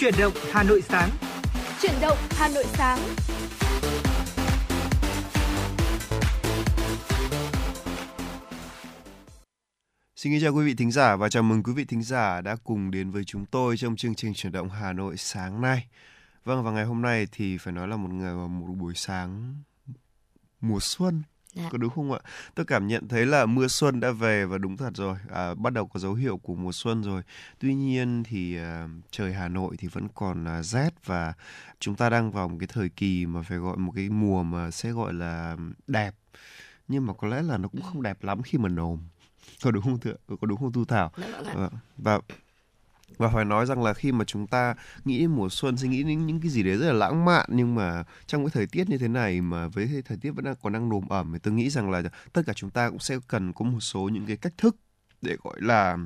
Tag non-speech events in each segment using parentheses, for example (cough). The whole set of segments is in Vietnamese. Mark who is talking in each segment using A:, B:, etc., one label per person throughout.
A: Chuyển động Hà Nội sáng.
B: Chuyển động Hà Nội sáng.
C: Xin kính chào quý vị thính giả và chào mừng quý vị thính giả đã cùng đến với chúng tôi trong chương trình chuyển động Hà Nội sáng nay. Vâng và ngày hôm nay thì phải nói là một ngày một buổi sáng mùa xuân Dạ. Có đúng không ạ? Tôi cảm nhận thấy là mưa xuân đã về và đúng thật rồi, à, bắt đầu có dấu hiệu của mùa xuân rồi. Tuy nhiên thì à, trời Hà Nội thì vẫn còn à, rét và chúng ta đang vào một cái thời kỳ mà phải gọi một cái mùa mà sẽ gọi là đẹp. Nhưng mà có lẽ là nó cũng không đẹp lắm khi mà nồm. Có đúng không thưa? Có đúng không Tu Thảo?
B: Dạ, vâng
C: và, và phải nói rằng là khi mà chúng ta nghĩ đến mùa xuân suy nghĩ đến những cái gì đấy rất là lãng mạn, nhưng mà trong cái thời tiết như thế này mà với thời tiết vẫn đang còn đang nồm ẩm thì tôi nghĩ rằng là tất cả chúng ta cũng sẽ cần có một số những cái cách thức để, gọi là,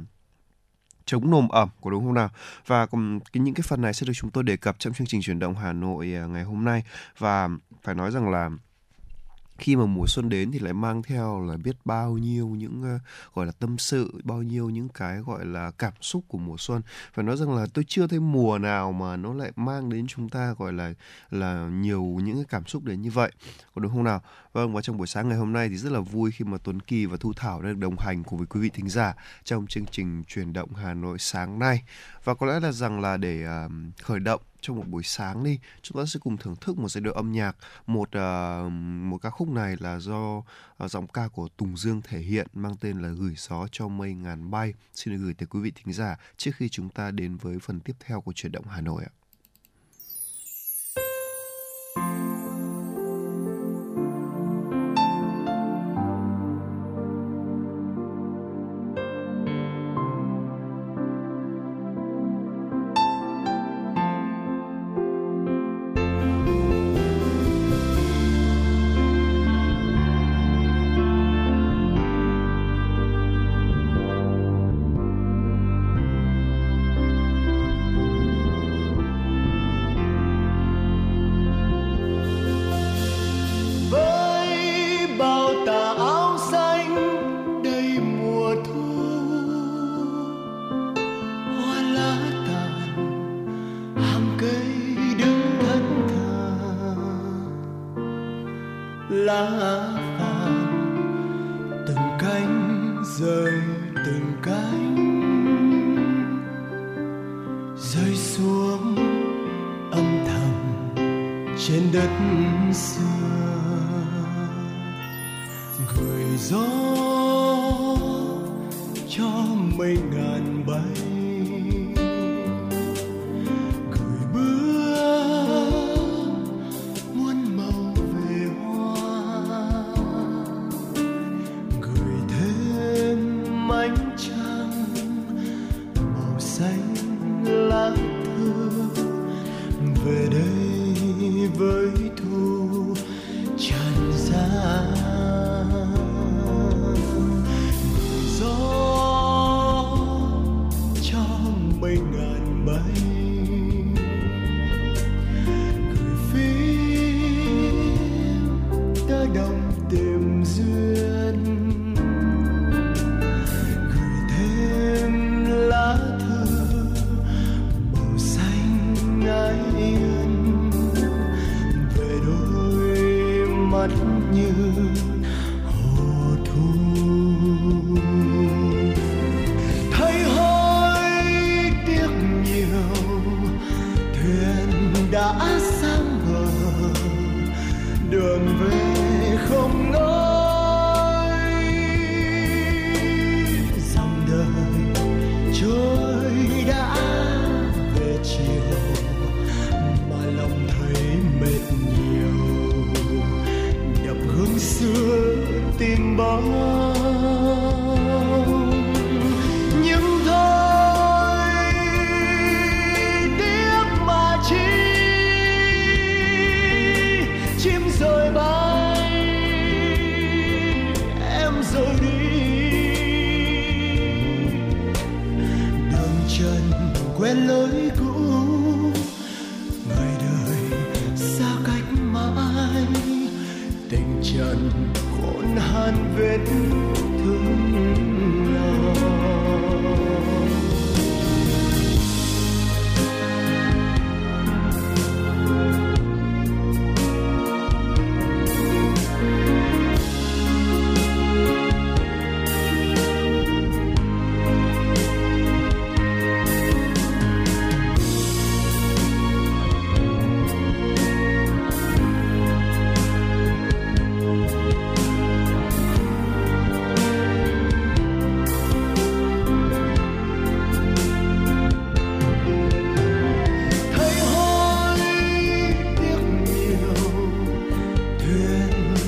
C: chống nồm ẩm của đúng không nào? Và cái những cái phần này sẽ được chúng tôi đề cập trong chương trình chuyển động Hà Nội à, ngày hôm nay. Và phải nói rằng là khi mà mùa xuân đến thì lại mang theo là biết bao nhiêu những uh, gọi là tâm sự bao nhiêu những cái gọi là cảm xúc của mùa xuân. Phải nói rằng là tôi chưa thấy mùa nào mà nó lại mang đến chúng ta gọi là là nhiều những cái cảm xúc đến như vậy. Có đúng không nào? Vâng và trong buổi sáng ngày hôm nay thì rất là vui khi mà Tuấn Kỳ và Thu Thảo đã được đồng hành cùng với quý vị thính giả trong chương trình chuyển động Hà Nội sáng nay và có lẽ là rằng là để uh, khởi động trong một buổi sáng đi chúng ta sẽ cùng thưởng thức một giai điệu âm nhạc một uh, một ca khúc này là do uh, giọng ca của Tùng Dương thể hiện mang tên là gửi gió cho mây ngàn bay xin được gửi tới quý vị thính giả trước khi chúng ta đến với phần tiếp theo của chuyển động Hà Nội ạ.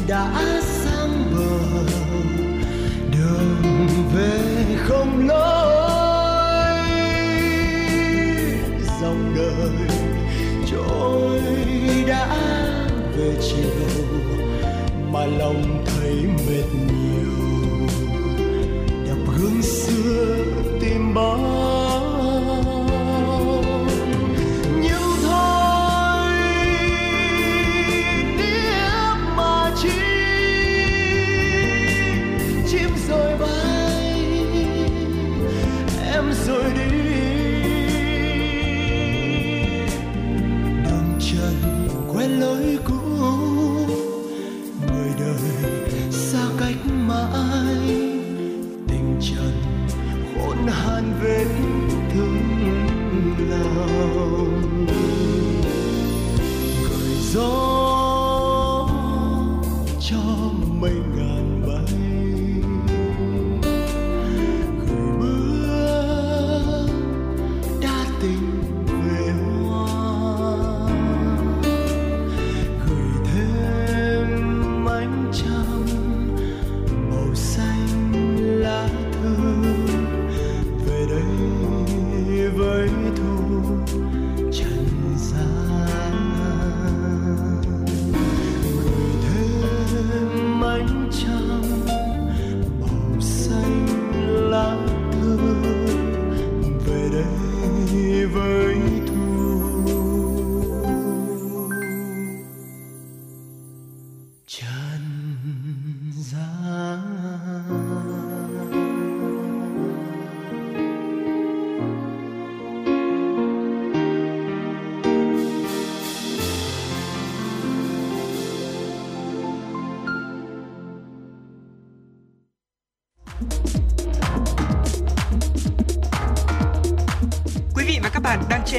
D: đã sang bờ đường về không lối. Dòng đời trôi đã về
C: chiều, mà lòng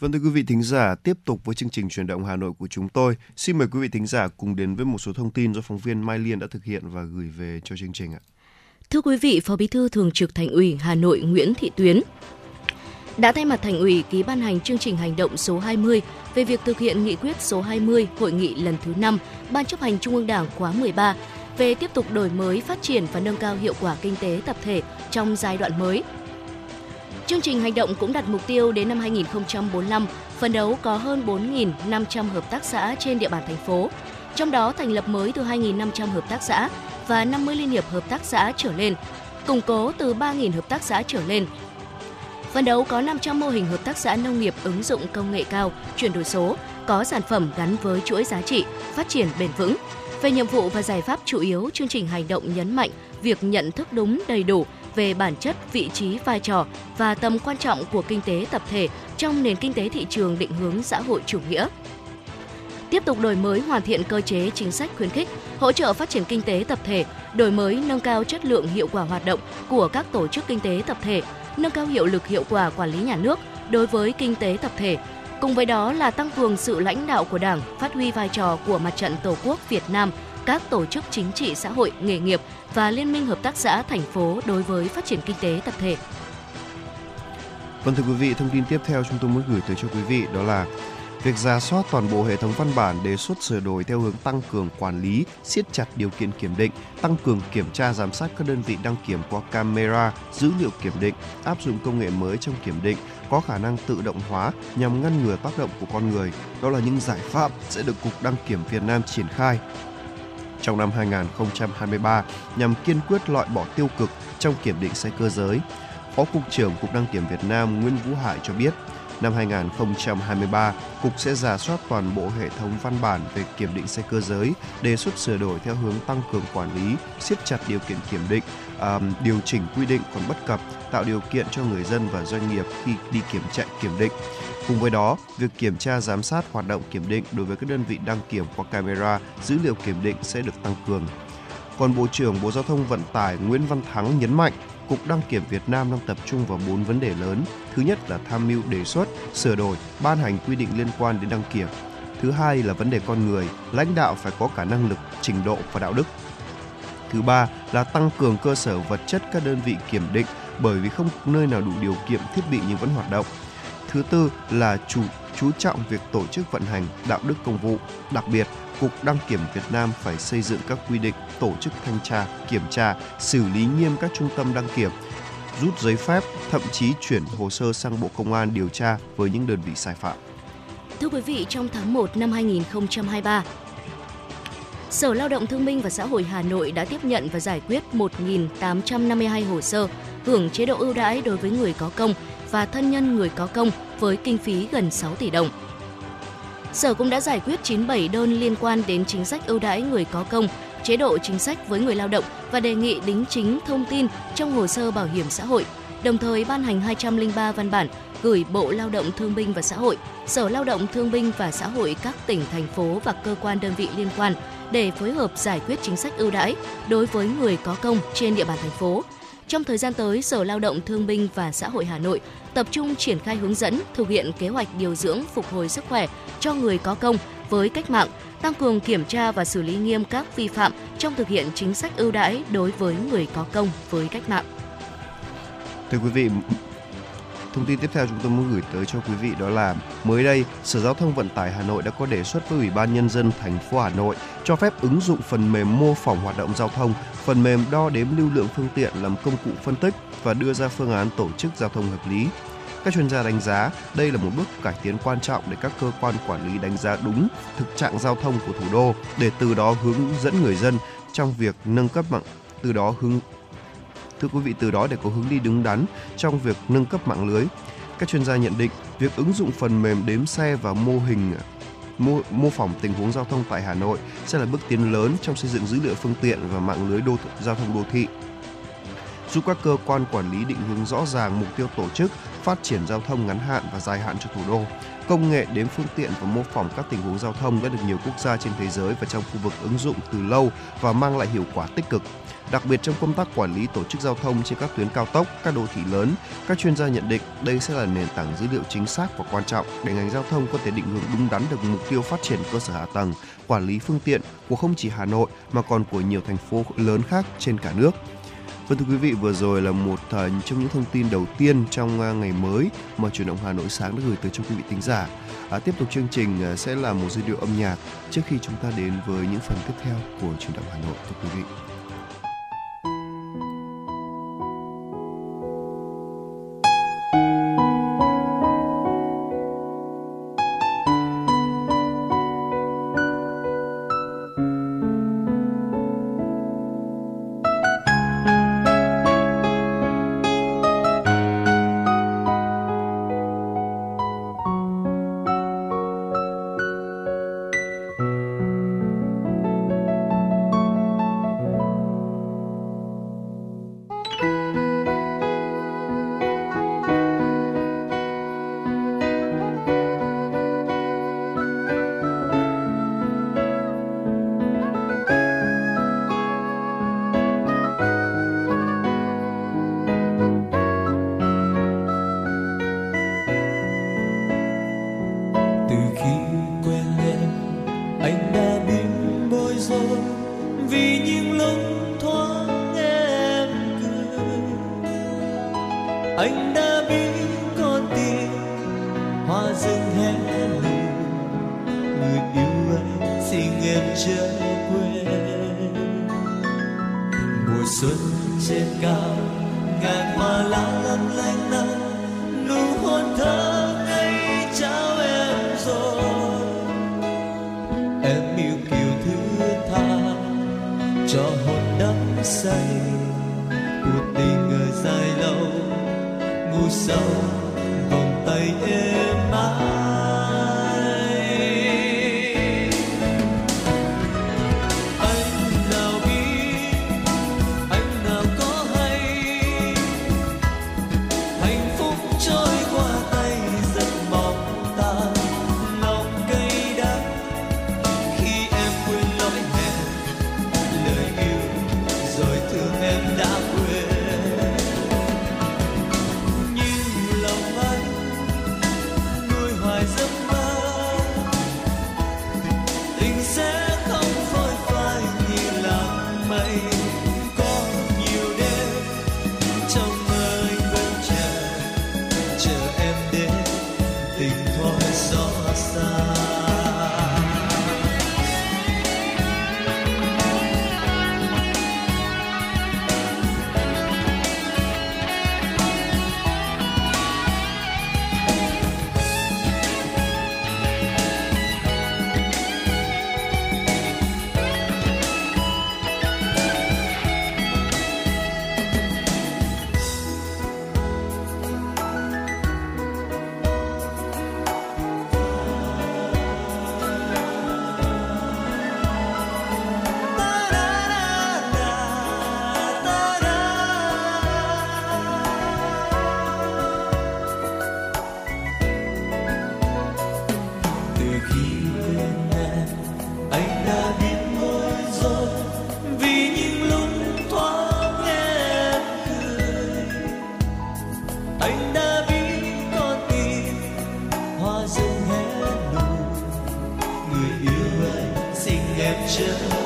E: Vâng thưa quý vị thính giả, tiếp tục với chương trình truyền động Hà Nội của chúng tôi. Xin mời quý vị thính giả cùng đến với một số thông tin do phóng viên Mai Liên đã thực hiện và gửi về cho chương trình ạ.
F: Thưa quý vị, Phó Bí thư Thường trực Thành ủy Hà Nội Nguyễn Thị Tuyến đã thay mặt Thành ủy ký ban hành chương trình hành động số 20 về việc thực hiện nghị quyết số 20 hội nghị lần thứ 5 Ban chấp hành Trung ương Đảng khóa 13 về tiếp tục đổi mới, phát triển và nâng cao hiệu quả kinh tế tập thể trong giai đoạn mới. Chương trình hành động cũng đặt mục tiêu đến năm 2045, phấn đấu có hơn 4.500 hợp tác xã trên địa bàn thành phố, trong đó thành lập mới từ 2.500 hợp tác xã và 50 liên hiệp hợp tác xã trở lên, củng cố từ 3.000 hợp tác xã trở lên. Phấn đấu có 500 mô hình hợp tác xã nông nghiệp ứng dụng công nghệ cao, chuyển đổi số, có sản phẩm gắn với chuỗi giá trị, phát triển bền vững. Về nhiệm vụ và giải pháp chủ yếu, chương trình hành động nhấn mạnh việc nhận thức đúng đầy đủ về bản chất, vị trí, vai trò và tầm quan trọng của kinh tế tập thể trong nền kinh tế thị trường định hướng xã hội chủ nghĩa. Tiếp tục đổi mới hoàn thiện cơ chế chính sách khuyến khích, hỗ trợ phát triển kinh tế tập thể, đổi mới nâng cao chất lượng hiệu quả hoạt động của các tổ chức kinh tế tập thể, nâng cao hiệu lực hiệu quả quản lý nhà nước đối với kinh tế tập thể. Cùng với đó là tăng cường sự lãnh đạo của Đảng, phát huy vai trò của Mặt trận Tổ quốc Việt Nam, các tổ chức chính trị xã hội, nghề nghiệp và Liên minh Hợp tác xã thành phố đối với phát triển kinh tế tập thể.
E: Vâng thưa quý vị, thông tin tiếp theo chúng tôi muốn gửi tới cho quý vị đó là việc ra soát toàn bộ hệ thống văn bản đề xuất sửa đổi theo hướng tăng cường quản lý, siết chặt điều kiện kiểm định, tăng cường kiểm tra giám sát các đơn vị đăng kiểm qua camera, dữ liệu kiểm định, áp dụng công nghệ mới trong kiểm định, có khả năng tự động hóa nhằm ngăn ngừa tác động của con người. Đó là những giải pháp sẽ được Cục Đăng kiểm Việt Nam triển khai trong năm 2023 nhằm kiên quyết loại bỏ tiêu cực trong kiểm định xe cơ giới. Phó Cục trưởng Cục Đăng kiểm Việt Nam Nguyễn Vũ Hải cho biết, năm 2023, Cục sẽ giả soát toàn bộ hệ thống văn bản về kiểm định xe cơ giới, đề xuất sửa đổi theo hướng tăng cường quản lý, siết chặt điều kiện kiểm định, điều chỉnh quy định còn bất cập, tạo điều kiện cho người dân và doanh nghiệp khi đi kiểm chạy kiểm định. Cùng với đó, việc kiểm tra giám sát hoạt động kiểm định đối với các đơn vị đăng kiểm qua camera, dữ liệu kiểm định sẽ được tăng cường. Còn Bộ trưởng Bộ Giao thông Vận tải Nguyễn Văn Thắng nhấn mạnh, Cục Đăng kiểm Việt Nam đang tập trung vào 4 vấn đề lớn. Thứ nhất là tham mưu đề xuất, sửa đổi, ban hành quy định liên quan đến đăng kiểm. Thứ hai là vấn đề con người, lãnh đạo phải có cả năng lực, trình độ và đạo đức. Thứ ba là tăng cường cơ sở vật chất các đơn vị kiểm định bởi vì không nơi nào đủ điều kiện thiết bị nhưng vẫn hoạt động. Thứ tư là chủ chú trọng việc tổ chức vận hành đạo đức công vụ. Đặc biệt, Cục Đăng kiểm Việt Nam phải xây dựng các quy định tổ chức thanh tra, kiểm tra, xử lý nghiêm các trung tâm đăng kiểm, rút giấy phép, thậm chí chuyển hồ sơ sang Bộ Công an điều tra với những đơn vị sai phạm.
F: Thưa quý vị, trong tháng 1 năm 2023, Sở Lao động Thương binh và Xã hội Hà Nội đã tiếp nhận và giải quyết 1.852 hồ sơ hưởng chế độ ưu đãi đối với người có công và thân nhân người có công với kinh phí gần 6 tỷ đồng. Sở cũng đã giải quyết 97 đơn liên quan đến chính sách ưu đãi người có công, chế độ chính sách với người lao động và đề nghị đính chính thông tin trong hồ sơ bảo hiểm xã hội, đồng thời ban hành 203 văn bản gửi Bộ Lao động Thương binh và Xã hội, Sở Lao động Thương binh và Xã hội các tỉnh, thành phố và cơ quan đơn vị liên quan để phối hợp giải quyết chính sách ưu đãi đối với người có công trên địa bàn thành phố. Trong thời gian tới, Sở Lao động Thương binh và Xã hội Hà Nội tập trung triển khai hướng dẫn thực hiện kế hoạch điều dưỡng phục hồi sức khỏe cho người có công với cách mạng, tăng cường kiểm tra và xử lý nghiêm các vi phạm trong thực hiện chính sách ưu đãi đối với người có công với cách mạng.
E: Thưa quý vị, Thông tin tiếp theo chúng tôi muốn gửi tới cho quý vị đó là mới đây, Sở Giao thông Vận tải Hà Nội đã có đề xuất với Ủy ban Nhân dân thành phố Hà Nội cho phép ứng dụng phần mềm mô phỏng hoạt động giao thông, phần mềm đo đếm lưu lượng phương tiện làm công cụ phân tích và đưa ra phương án tổ chức giao thông hợp lý. Các chuyên gia đánh giá đây là một bước cải tiến quan trọng để các cơ quan quản lý đánh giá đúng thực trạng giao thông của thủ đô để từ đó hướng dẫn người dân trong việc nâng cấp mạng từ đó hướng Thưa quý vị, từ đó để có hướng đi đúng đắn trong việc nâng cấp mạng lưới. Các chuyên gia nhận định việc ứng dụng phần mềm đếm xe và mô hình mô, mô phỏng tình huống giao thông tại Hà Nội sẽ là bước tiến lớn trong xây dựng dữ liệu phương tiện và mạng lưới đô giao thông đô thị giúp các cơ quan quản lý định hướng rõ ràng mục tiêu tổ chức phát triển giao thông ngắn hạn và dài hạn cho thủ đô. Công nghệ đến phương tiện và mô phỏng các tình huống giao thông đã được nhiều quốc gia trên thế giới và trong khu vực ứng dụng từ lâu và mang lại hiệu quả tích cực. Đặc biệt trong công tác quản lý tổ chức giao thông trên các tuyến cao tốc, các đô thị lớn, các chuyên gia nhận định đây sẽ là nền tảng dữ liệu chính xác và quan trọng để ngành giao thông có thể định hướng đúng đắn được mục tiêu phát triển cơ sở hạ tầng, quản lý phương tiện của không chỉ Hà Nội mà còn của nhiều thành phố lớn khác trên cả nước. Vâng thưa quý vị, vừa rồi là một à, trong những thông tin đầu tiên trong à, ngày mới mà truyền động Hà Nội sáng đã gửi tới cho quý vị thính giả. À, tiếp tục chương trình à, sẽ là một giai điệu âm nhạc trước khi chúng ta đến với những phần tiếp theo của truyền động Hà Nội thưa quý vị.
G: so. người yêu ơi xin em chớ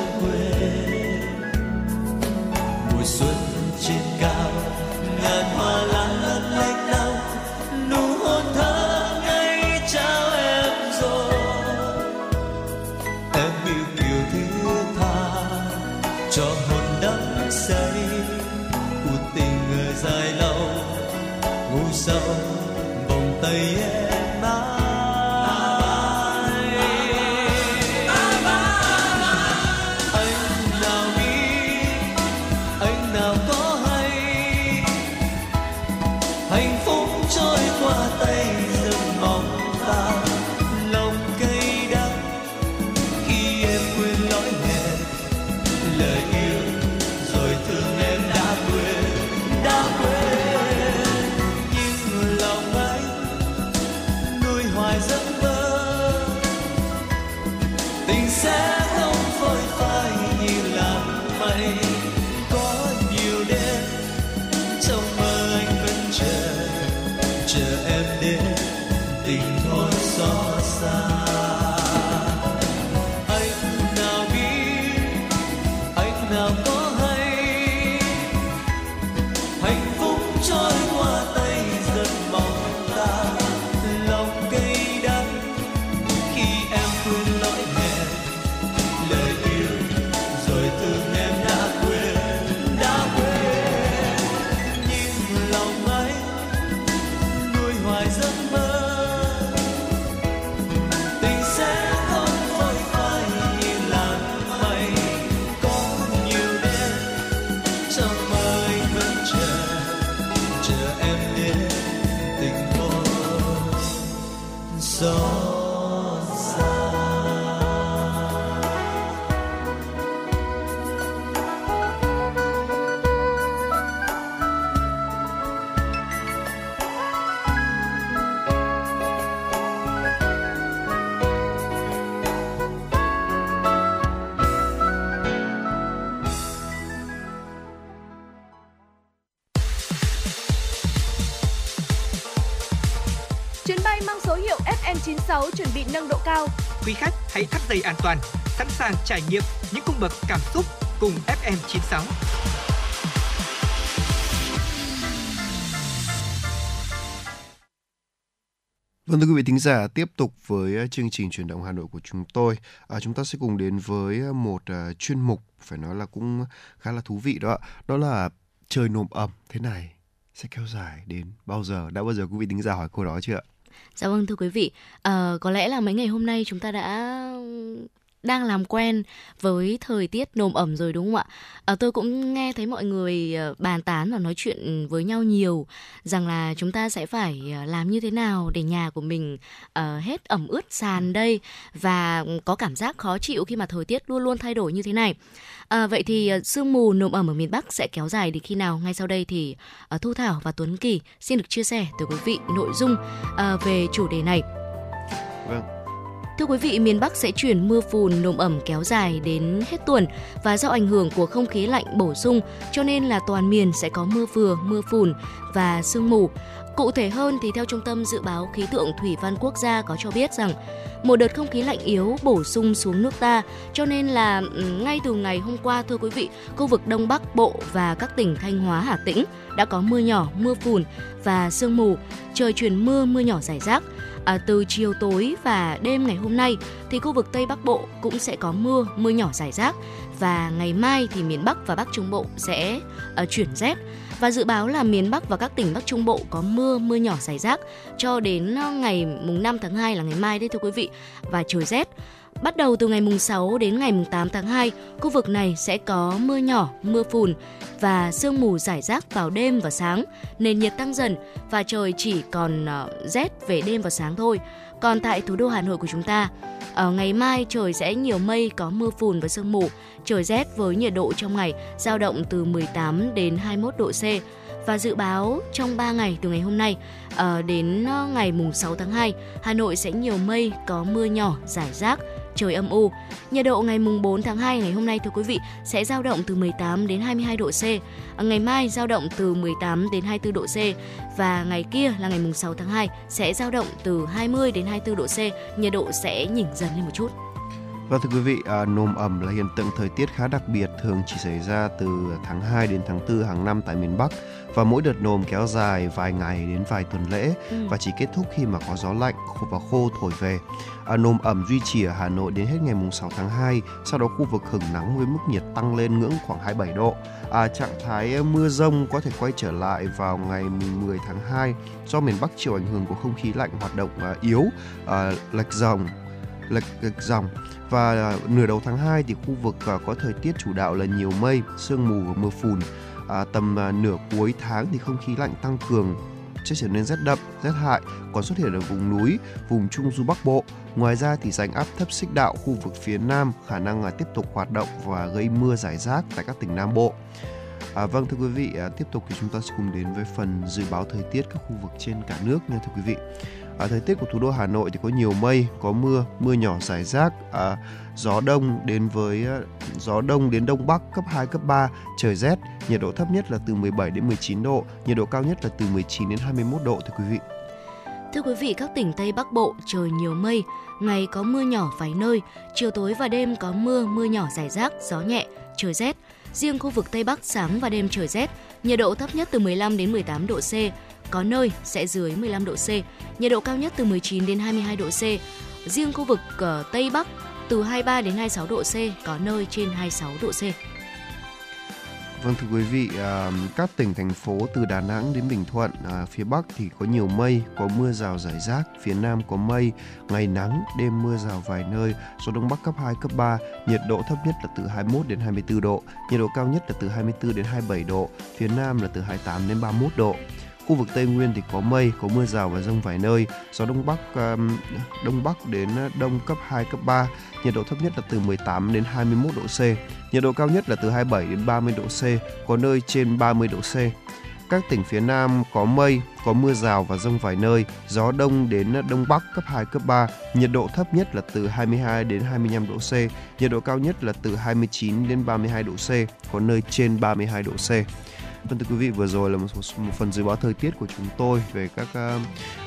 G: chờ em đến tình thôi.
B: Gió
A: Quý khách hãy thắt dây an toàn, sẵn sàng trải nghiệm những cung bậc cảm xúc cùng FM96.
E: Vâng thưa quý vị thính giả, tiếp tục với à, chương trình chuyển động Hà Nội của chúng tôi. À, chúng ta sẽ cùng đến với à, một uh, chuyên mục phải nói là cũng khá là thú vị đó ạ. Đó là trời nồm ẩm thế này sẽ kéo dài đến bao giờ? Đã bao giờ quý vị thính giả hỏi câu đó chưa ạ?
F: Dạ vâng thưa quý vị, à, có lẽ là mấy ngày hôm nay chúng ta đã đang làm quen với thời tiết nồm ẩm rồi đúng không ạ? Ờ, tôi cũng nghe thấy mọi người ờ, bàn tán và nói chuyện với nhau nhiều rằng là chúng ta sẽ phải ờ, làm như thế nào để nhà của mình ờ, hết ẩm ướt sàn đây và có cảm giác khó chịu khi mà thời tiết luôn luôn thay đổi như thế này. À, vậy thì sương mù nồm ẩm ở miền Bắc sẽ kéo dài đến khi nào? Ngay sau đây thì ờ, Thu Thảo và Tuấn Kỳ xin được chia sẻ tới quý vị nội dung ờ, về chủ đề này.
E: Vâng.
F: Thưa quý vị, miền Bắc sẽ chuyển mưa phùn nồm ẩm kéo dài đến hết tuần và do ảnh hưởng của không khí lạnh bổ sung cho nên là toàn miền sẽ có mưa vừa, mưa phùn và sương mù. Cụ thể hơn thì theo Trung tâm Dự báo Khí tượng Thủy văn Quốc gia có cho biết rằng một đợt không khí lạnh yếu bổ sung xuống nước ta cho nên là ừ, ngay từ ngày hôm qua thưa quý vị, khu vực Đông Bắc Bộ và các tỉnh Thanh Hóa, Hà Tĩnh đã có mưa nhỏ, mưa phùn và sương mù, trời chuyển mưa, mưa nhỏ rải rác. À, từ chiều tối và đêm ngày hôm nay thì khu vực Tây Bắc Bộ cũng sẽ có mưa, mưa nhỏ rải rác. Và ngày mai thì miền Bắc và Bắc Trung Bộ sẽ uh, chuyển rét. Và dự báo là miền Bắc và các tỉnh Bắc Trung Bộ có mưa, mưa nhỏ rải rác cho đến à, ngày mùng 5 tháng 2 là ngày mai đấy thưa quý vị. Và trời rét. Bắt đầu từ ngày mùng 6 đến ngày mùng 8 tháng 2, khu vực này sẽ có mưa nhỏ, mưa phùn và sương mù rải rác vào đêm và sáng, nền nhiệt tăng dần và trời chỉ còn uh, rét về đêm và sáng thôi. Còn tại thủ đô Hà Nội của chúng ta, ở ngày mai trời sẽ nhiều mây, có mưa phùn và sương mù, trời rét với nhiệt độ trong ngày dao động từ 18 đến 21 độ C và dự báo trong 3 ngày từ ngày hôm nay ờ, đến ngày mùng 6 tháng 2, Hà Nội sẽ nhiều mây, có mưa nhỏ, rải rác, trời âm u. Nhiệt độ ngày mùng 4 tháng 2 ngày hôm nay thưa quý vị sẽ dao động từ 18 đến 22 độ C. À, Ngày mai dao động từ 18 đến 24 độ C và ngày kia là ngày mùng 6 tháng 2 sẽ dao động từ 20 đến 24 độ C, nhiệt độ sẽ nhỉnh dần lên một chút.
E: Và thưa quý vị, à, nồm ẩm là hiện tượng thời tiết khá đặc biệt thường chỉ xảy ra từ tháng 2 đến tháng 4 hàng năm tại miền Bắc và mỗi đợt nồm kéo dài vài ngày đến vài tuần lễ ừ. và chỉ kết thúc khi mà có gió lạnh và khô thổi về. À, nồm ẩm duy trì ở Hà Nội đến hết ngày mùng 6 tháng 2, sau đó khu vực hứng nắng với mức nhiệt tăng lên ngưỡng khoảng 27 độ. À, trạng thái mưa rông có thể quay trở lại vào ngày mùng 10 tháng 2 do miền Bắc chịu ảnh hưởng của không khí lạnh hoạt động à, yếu, à, lệch dòng lệch, lệch dòng và à, nửa đầu tháng 2 thì khu vực à, có thời tiết chủ đạo là nhiều mây, sương mù và mưa phùn. À, tầm à, nửa cuối tháng thì không khí lạnh tăng cường sẽ trở nên rét đậm, rét hại, còn xuất hiện ở vùng núi, vùng trung du Bắc Bộ. Ngoài ra thì rãnh áp thấp xích đạo khu vực phía Nam khả năng là tiếp tục hoạt động và gây mưa rải rác tại các tỉnh Nam Bộ. À, vâng thưa quý vị, à, tiếp tục thì chúng ta sẽ cùng đến với phần dự báo thời tiết các khu vực trên cả nước nha thưa quý vị. À, thời tiết của thủ đô Hà Nội thì có nhiều mây, có mưa, mưa nhỏ rải rác, à, gió đông đến với à, gió đông đến đông bắc cấp 2 cấp 3, trời rét, nhiệt độ thấp nhất là từ 17 đến 19 độ, nhiệt độ cao nhất là từ 19 đến 21 độ thưa quý vị.
F: Thưa quý vị, các tỉnh Tây Bắc Bộ trời nhiều mây, ngày có mưa nhỏ vài nơi, chiều tối và đêm có mưa, mưa nhỏ rải rác, gió nhẹ, trời rét. Riêng khu vực Tây Bắc sáng và đêm trời rét, nhiệt độ thấp nhất từ 15 đến 18 độ C, có nơi sẽ dưới 15 độ C, nhiệt độ cao nhất từ 19 đến 22 độ C. Riêng khu vực ở Tây Bắc từ 23 đến 26 độ C, có nơi trên 26 độ C.
E: Vâng thưa quý vị, à, các tỉnh thành phố từ Đà Nẵng đến Bình Thuận, à, phía Bắc thì có nhiều mây, có mưa rào rải rác, phía Nam có mây, ngày nắng, đêm mưa rào vài nơi, gió Đông Bắc cấp 2, cấp 3, nhiệt độ thấp nhất là từ 21 đến 24 độ, nhiệt độ cao nhất là từ 24 đến 27 độ, phía Nam là từ 28 đến 31 độ. Khu vực Tây Nguyên thì có mây, có mưa rào và rông vài nơi, gió đông bắc um, đông bắc đến đông cấp 2 cấp 3, nhiệt độ thấp nhất là từ 18 đến 21 độ C, nhiệt độ cao nhất là từ 27 đến 30 độ C, có nơi trên 30 độ C. Các tỉnh phía Nam có mây, có mưa rào và rông vài nơi, gió đông đến đông bắc cấp 2 cấp 3, nhiệt độ thấp nhất là từ 22 đến 25 độ C, nhiệt độ cao nhất là từ 29 đến 32 độ C, có nơi trên 32 độ C. Vâng thưa quý vị, vừa rồi là một, một phần dự báo thời tiết của chúng tôi về các ờ,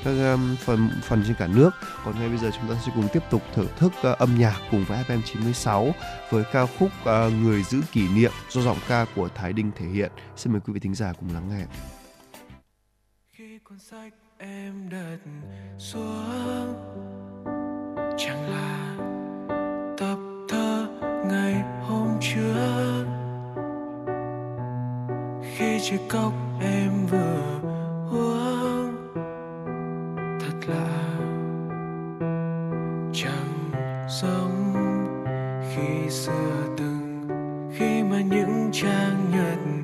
E: các ờ, phần phần trên cả nước. Còn ngay bây giờ chúng ta sẽ cùng tiếp tục thưởng thức ờ, âm nhạc cùng với FM 96 với ca khúc Người giữ kỷ niệm do giọng ca của Thái Đinh thể hiện. Xin mời quý vị thính giả cùng lắng nghe.
D: Khi cuốn sách em đặt xuống chẳng là tập thơ ngày hôm trước khi chiếc cốc em vừa uống. Thật là chẳng giống khi xưa từng khi mà những trang nhật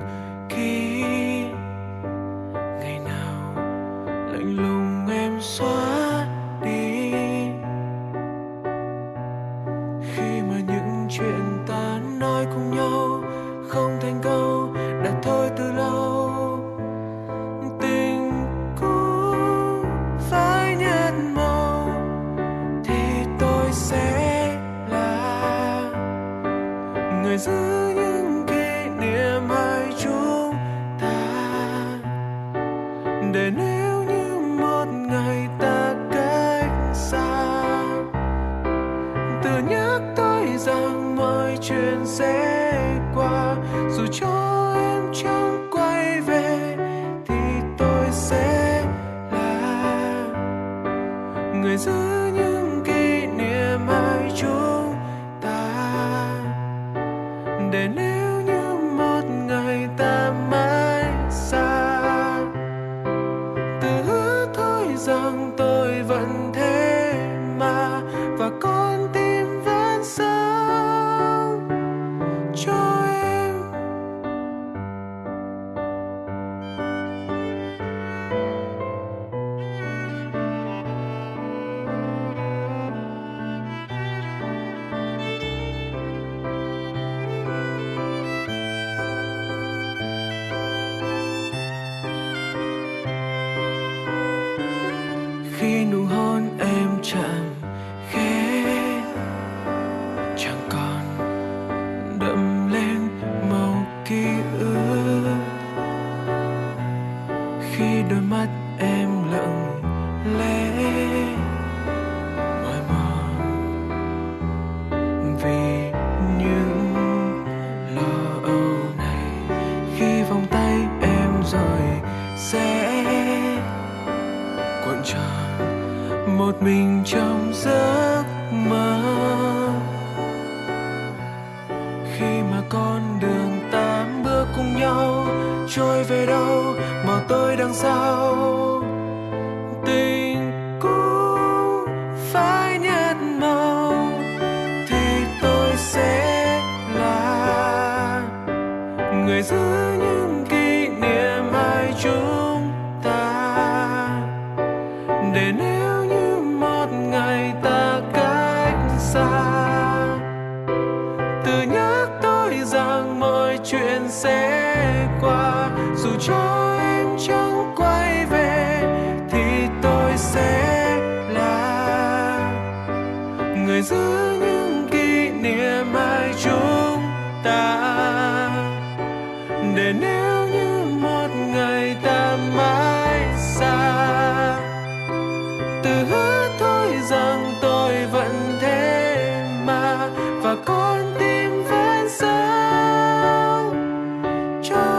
D: cho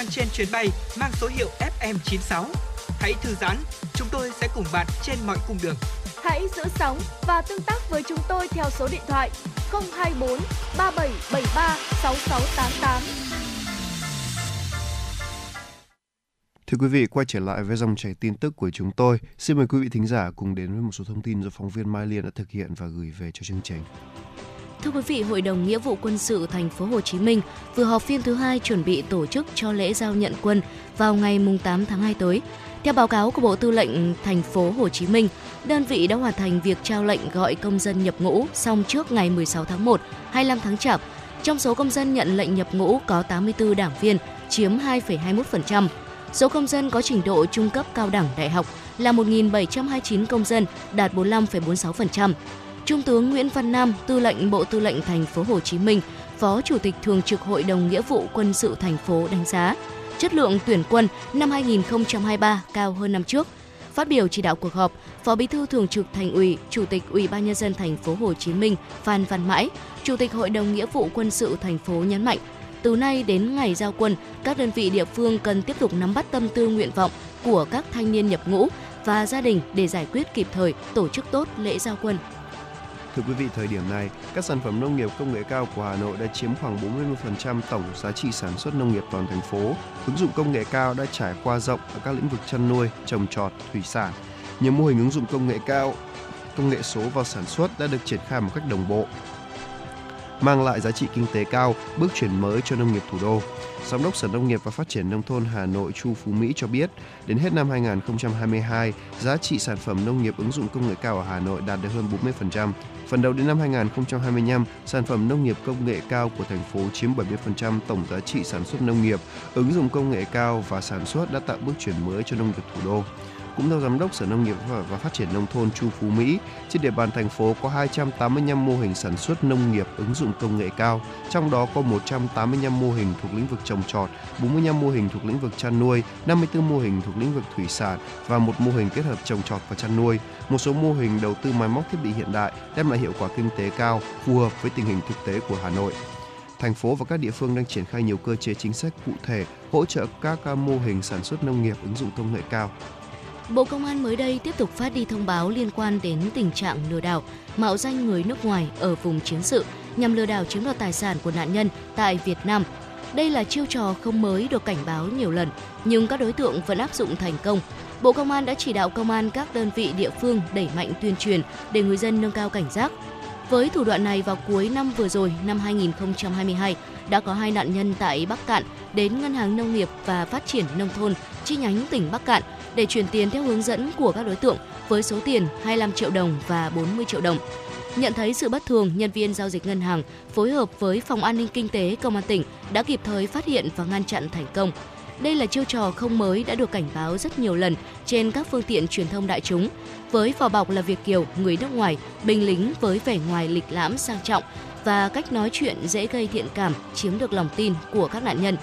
C: đang trên chuyến bay mang số hiệu FM96. Hãy thư giãn, chúng tôi sẽ cùng bạn trên mọi cung đường.
B: Hãy giữ sóng và tương tác với chúng tôi theo số điện thoại 024 3773 6688.
E: Thưa quý vị, quay trở lại với dòng chảy tin tức của chúng tôi. Xin mời quý vị thính giả cùng đến với một số thông tin do phóng viên Mai Liên đã thực hiện và gửi về cho chương trình.
F: Thưa quý vị, Hội đồng Nghĩa vụ Quân sự Thành phố Hồ Chí Minh vừa họp phiên thứ hai chuẩn bị tổ chức cho lễ giao nhận quân vào ngày 8 tháng 2 tới. Theo báo cáo của Bộ Tư lệnh Thành phố Hồ Chí Minh, đơn vị đã hoàn thành việc trao lệnh gọi công dân nhập ngũ xong trước ngày 16 tháng 1, 25 tháng Chạp. Trong số công dân nhận lệnh nhập ngũ có 84 đảng viên, chiếm 2,21%. Số công dân có trình độ trung cấp cao đẳng đại học là 1.729 công dân, đạt 45,46%. Trung tướng Nguyễn Văn Nam, Tư lệnh Bộ Tư lệnh Thành phố Hồ Chí Minh, Phó Chủ tịch Thường trực Hội đồng Nghĩa vụ Quân sự thành phố đánh giá chất lượng tuyển quân năm 2023 cao hơn năm trước. Phát biểu chỉ đạo cuộc họp, Phó Bí thư Thường trực Thành ủy, Chủ tịch Ủy ban nhân dân thành phố Hồ Chí Minh Phan Văn Mãi, Chủ tịch Hội đồng Nghĩa vụ Quân sự thành phố nhấn mạnh, từ nay đến ngày giao quân, các đơn vị địa phương cần tiếp tục nắm bắt tâm tư nguyện vọng của các thanh niên nhập ngũ và gia đình để giải quyết kịp thời, tổ chức tốt lễ giao quân.
E: Thưa quý vị, thời điểm này, các sản phẩm nông nghiệp công nghệ cao của Hà Nội đã chiếm khoảng 40% tổng giá trị sản xuất nông nghiệp toàn thành phố. Ứng dụng công nghệ cao đã trải qua rộng ở các lĩnh vực chăn nuôi, trồng trọt, thủy sản. Nhiều mô hình ứng dụng công nghệ cao, công nghệ số vào sản xuất đã được triển khai một cách đồng bộ, mang lại giá trị kinh tế cao, bước chuyển mới cho nông nghiệp thủ đô. Giám đốc Sở Nông nghiệp và Phát triển Nông thôn Hà Nội Chu Phú Mỹ cho biết, đến hết năm 2022, giá trị sản phẩm nông nghiệp ứng dụng công nghệ cao ở Hà Nội đạt được hơn 40%. Phần đầu đến năm 2025, sản phẩm nông nghiệp công nghệ cao của thành phố chiếm 70% tổng giá trị sản xuất nông nghiệp, ứng dụng công nghệ cao và sản xuất đã tạo bước chuyển mới cho nông nghiệp thủ đô. Cũng theo Giám đốc Sở Nông nghiệp và Phát triển Nông thôn Chu Phú Mỹ, trên địa bàn thành phố có 285 mô hình sản xuất nông nghiệp ứng dụng công nghệ cao, trong đó có 185 mô hình thuộc lĩnh vực trồng trọt, 45 mô hình thuộc lĩnh vực chăn nuôi, 54 mô hình thuộc lĩnh vực thủy sản và một mô hình kết hợp trồng trọt và chăn nuôi. Một số mô hình đầu tư máy móc thiết bị hiện đại đem lại hiệu quả kinh tế cao, phù hợp với tình hình thực tế của Hà Nội thành phố và các địa phương đang triển khai nhiều cơ chế chính sách cụ thể hỗ trợ các mô hình sản xuất nông nghiệp ứng dụng công nghệ cao.
F: Bộ Công an mới đây tiếp tục phát đi thông báo liên quan đến tình trạng lừa đảo, mạo danh người nước ngoài ở vùng chiến sự nhằm lừa đảo chiếm đoạt tài sản của nạn nhân tại Việt Nam. Đây là chiêu trò không mới được cảnh báo nhiều lần, nhưng các đối tượng vẫn áp dụng thành công. Bộ Công an đã chỉ đạo công an các đơn vị địa phương đẩy mạnh tuyên truyền để người dân nâng cao cảnh giác, với thủ đoạn này vào cuối năm vừa rồi, năm 2022, đã có hai nạn nhân tại Bắc Cạn đến Ngân hàng Nông nghiệp và Phát triển Nông thôn chi nhánh tỉnh Bắc Cạn để chuyển tiền theo hướng dẫn của các đối tượng với số tiền 25 triệu đồng và 40 triệu đồng. Nhận thấy sự bất thường, nhân viên giao dịch ngân hàng phối hợp với Phòng An ninh Kinh tế Công an tỉnh đã kịp thời phát hiện và ngăn chặn thành công. Đây là chiêu trò không mới đã được cảnh báo rất nhiều lần trên các phương tiện truyền thông đại chúng. Với vỏ bọc là Việt Kiều, người nước ngoài, binh lính với vẻ ngoài lịch lãm sang trọng và cách nói chuyện dễ gây thiện cảm chiếm được lòng tin của các nạn nhân.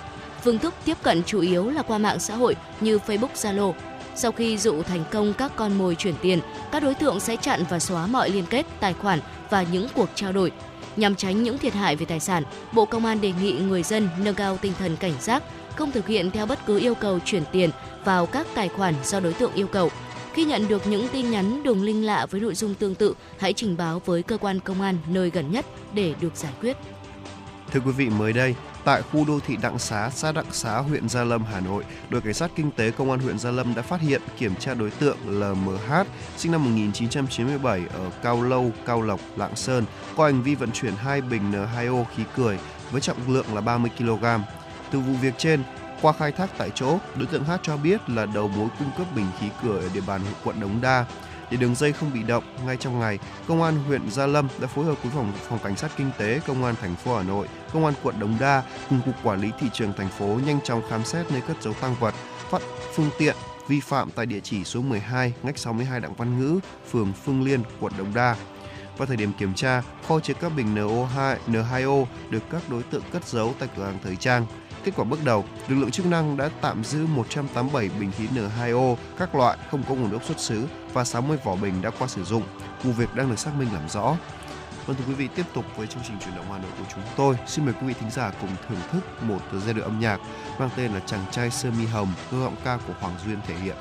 F: Phương thức tiếp cận chủ yếu là qua mạng xã hội như Facebook, Zalo. Sau khi dụ thành công các con mồi chuyển tiền, các đối tượng sẽ chặn và xóa mọi liên kết, tài khoản và những cuộc trao đổi. Nhằm tránh những thiệt hại về tài sản, Bộ Công an đề nghị người dân nâng cao tinh thần cảnh giác, không thực hiện theo bất cứ yêu cầu chuyển tiền vào các tài khoản do đối tượng yêu cầu. Khi nhận được những tin nhắn đường link lạ với nội dung tương tự, hãy trình báo với cơ quan công an nơi gần nhất để được giải quyết.
E: Thưa quý vị, mới đây, tại khu đô thị Đặng Xá, xã Đặng Xá, huyện Gia Lâm, Hà Nội, đội cảnh sát kinh tế công an huyện Gia Lâm đã phát hiện kiểm tra đối tượng LMH sinh năm 1997 ở Cao Lâu, Cao Lộc, Lạng Sơn có hành vi vận chuyển hai bình N2O khí cười với trọng lượng là 30 kg. Từ vụ việc trên, qua khai thác tại chỗ, đối tượng H cho biết là đầu mối cung cấp bình khí cười ở địa bàn quận Đống Đa. Để đường dây không bị động, ngay trong ngày, Công an huyện Gia Lâm đã phối hợp với phòng phòng cảnh sát kinh tế Công an thành phố Hà Nội, Công an quận Đống Đa cùng cục quản lý thị trường thành phố nhanh chóng khám xét nơi cất giấu tăng vật, phát phương tiện vi phạm tại địa chỉ số 12 ngách 62 Đặng Văn Ngữ, phường Phương Liên, quận Đống Đa. Vào thời điểm kiểm tra, kho chứa các bình NO2, N2O được các đối tượng cất giấu tại cửa hàng thời trang. Kết quả bước đầu, lực lượng chức năng đã tạm giữ 187 bình khí N2O các loại không có nguồn gốc xuất xứ và 60 vỏ bình đã qua sử dụng. Vụ việc đang được xác minh làm rõ. Vâng thưa quý vị, tiếp tục với chương trình chuyển động Hà Nội của chúng tôi. Xin mời quý vị thính giả cùng thưởng thức một giai điệu âm nhạc mang tên là Chàng trai sơ mi hồng, cơ giọng ca của Hoàng Duyên thể hiện.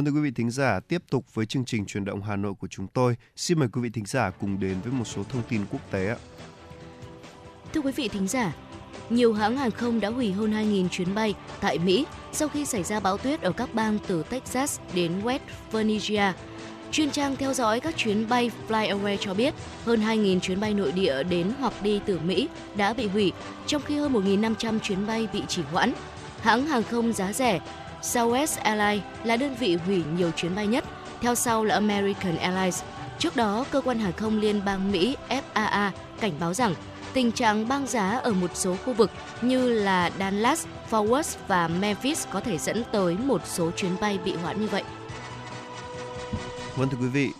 E: Vâng thưa quý vị thính giả, tiếp tục với chương trình truyền động Hà Nội của chúng tôi. Xin mời quý vị thính giả cùng đến với một số thông tin quốc tế ạ.
F: Thưa quý vị thính giả, nhiều hãng hàng không đã hủy hơn 2.000 chuyến bay tại Mỹ sau khi xảy ra bão tuyết ở các bang từ Texas đến West Virginia. Chuyên trang theo dõi các chuyến bay FlyAway cho biết hơn 2.000 chuyến bay nội địa đến hoặc đi từ Mỹ đã bị hủy, trong khi hơn 1.500 chuyến bay bị chỉ hoãn. Hãng hàng không giá rẻ Southwest Airlines là đơn vị hủy nhiều chuyến bay nhất, theo sau là American Airlines. Trước đó, cơ quan hàng không liên bang Mỹ FAA cảnh báo rằng tình trạng băng giá ở một số khu vực như là Dallas, Fort Worth và Memphis có thể dẫn tới một số chuyến bay bị hoãn như vậy.
E: Vâng thưa quý vị,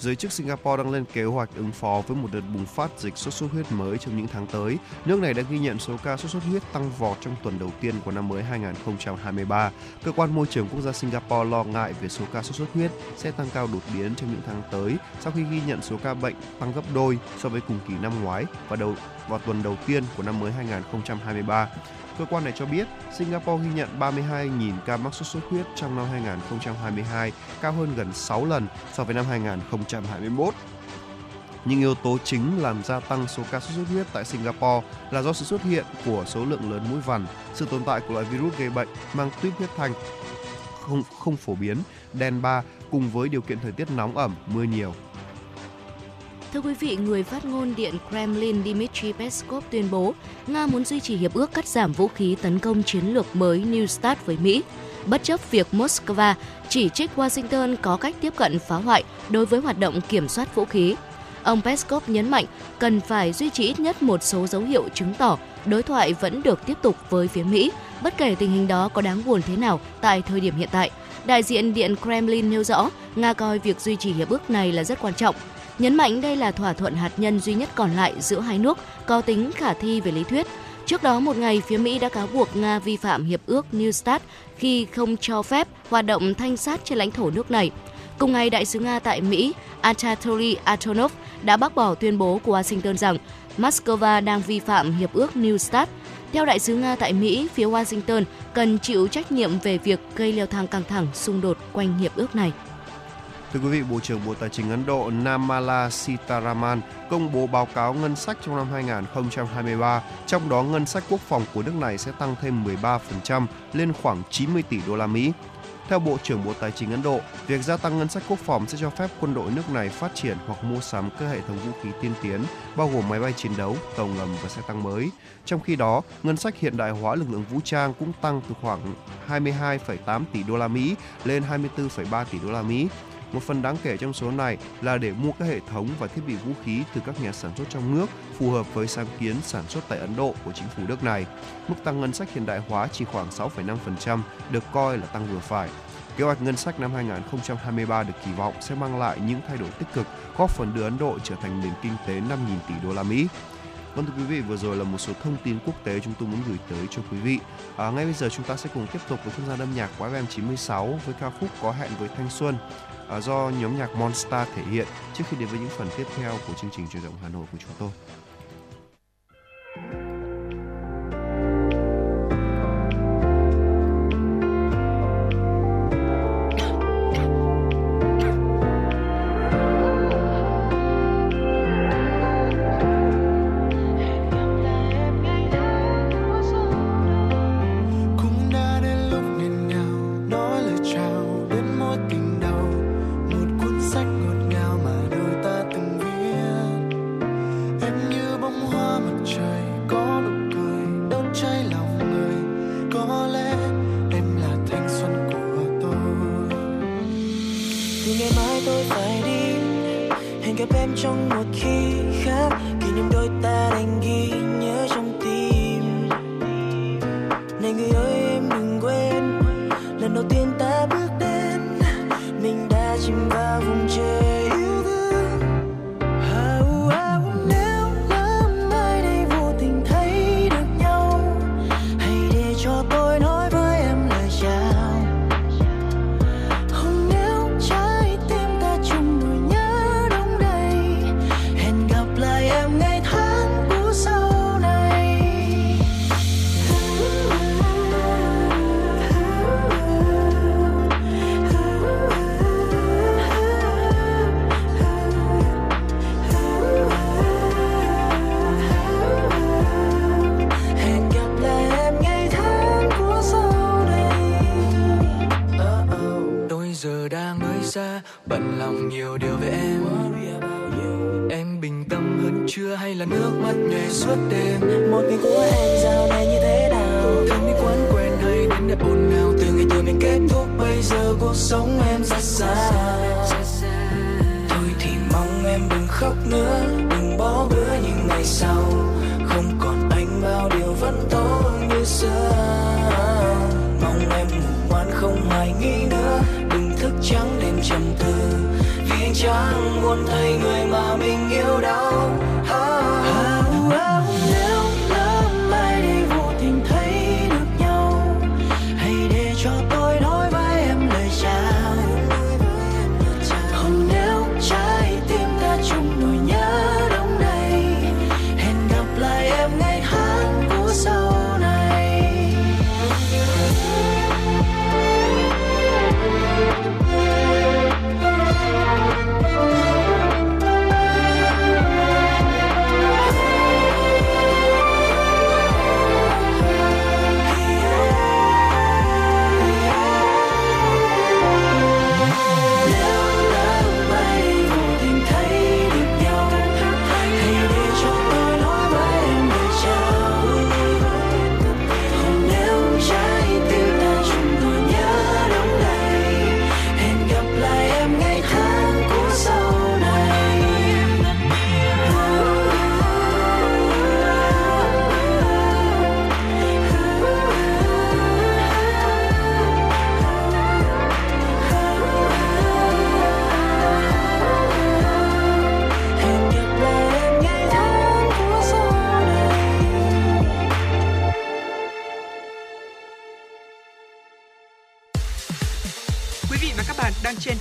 E: giới chức Singapore đang lên kế hoạch ứng phó với một đợt bùng phát dịch sốt xuất huyết mới trong những tháng tới. Nước này đã ghi nhận số ca sốt xuất huyết tăng vọt trong tuần đầu tiên của năm mới 2023. Cơ quan môi trường quốc gia Singapore lo ngại về số ca sốt xuất huyết sẽ tăng cao đột biến trong những tháng tới sau khi ghi nhận số ca bệnh tăng gấp đôi so với cùng kỳ năm ngoái và đầu, vào tuần đầu tiên của năm mới 2023. Cơ quan này cho biết Singapore ghi nhận 32.000 ca mắc sốt xuất huyết trong năm 2022, cao hơn gần 6 lần so với năm 2021. Nhưng yếu tố chính làm gia tăng số ca sốt xuất huyết tại Singapore là do sự xuất hiện của số lượng lớn mũi vằn, sự tồn tại của loại virus gây bệnh mang tuyết huyết thanh không không phổ biến, đen ba cùng với điều kiện thời tiết nóng ẩm, mưa nhiều.
F: Thưa quý vị, người phát ngôn Điện Kremlin Dmitry Peskov tuyên bố Nga muốn duy trì hiệp ước cắt giảm vũ khí tấn công chiến lược mới New START với Mỹ, bất chấp việc Moscow chỉ trích Washington có cách tiếp cận phá hoại đối với hoạt động kiểm soát vũ khí. Ông Peskov nhấn mạnh cần phải duy trì ít nhất một số dấu hiệu chứng tỏ đối thoại vẫn được tiếp tục với phía Mỹ, bất kể tình hình đó có đáng buồn thế nào tại thời điểm hiện tại. Đại diện Điện Kremlin nêu rõ, Nga coi việc duy trì hiệp ước này là rất quan trọng, nhấn mạnh đây là thỏa thuận hạt nhân duy nhất còn lại giữa hai nước có tính khả thi về lý thuyết. Trước đó một ngày, phía Mỹ đã cáo buộc Nga vi phạm hiệp ước New START khi không cho phép hoạt động thanh sát trên lãnh thổ nước này. Cùng ngày, đại sứ Nga tại Mỹ Anatoly Antonov đã bác bỏ tuyên bố của Washington rằng Moscow đang vi phạm hiệp ước New START. Theo đại sứ Nga tại Mỹ, phía Washington cần chịu trách nhiệm về việc gây leo thang căng thẳng xung đột quanh hiệp ước này.
E: Thưa quý vị, Bộ trưởng Bộ Tài chính Ấn Độ Namala Sitaraman công bố báo cáo ngân sách trong năm 2023, trong đó ngân sách quốc phòng của nước này sẽ tăng thêm 13% lên khoảng 90 tỷ đô la Mỹ. Theo Bộ trưởng Bộ Tài chính Ấn Độ, việc gia tăng ngân sách quốc phòng sẽ cho phép quân đội nước này phát triển hoặc mua sắm các hệ thống vũ khí tiên tiến, bao gồm máy bay chiến đấu, tàu ngầm và xe tăng mới. Trong khi đó, ngân sách hiện đại hóa lực lượng vũ trang cũng tăng từ khoảng 22,8 tỷ đô la Mỹ lên 24,3 tỷ đô la Mỹ. Một phần đáng kể trong số này là để mua các hệ thống và thiết bị vũ khí từ các nhà sản xuất trong nước phù hợp với sáng kiến sản xuất tại Ấn Độ của chính phủ nước này. Mức tăng ngân sách hiện đại hóa chỉ khoảng 6,5% được coi là tăng vừa phải. Kế hoạch ngân sách năm 2023 được kỳ vọng sẽ mang lại những thay đổi tích cực, góp phần đưa Ấn Độ trở thành nền kinh tế 5.000 tỷ đô la Mỹ. Vâng thưa quý vị, vừa rồi là một số thông tin quốc tế chúng tôi muốn gửi tới cho quý vị. À, ngay bây giờ chúng ta sẽ cùng tiếp tục với không gian âm nhạc của FM 96 với ca khúc Có hẹn với thanh xuân À, do nhóm nhạc Monster thể hiện trước khi đến với những phần tiếp theo của chương trình truyền động Hà Nội của chúng tôi.
H: Sống em ra sao?
G: Thôi thì mong em đừng khóc nữa, đừng bỏ bữa những ngày sau. Không còn anh, bao điều vẫn tốt như xưa. Mong em ngủ ngoan, không hoài nghi nữa. Đừng thức trắng đêm trầm tư, vì chẳng muốn thấy người mà mình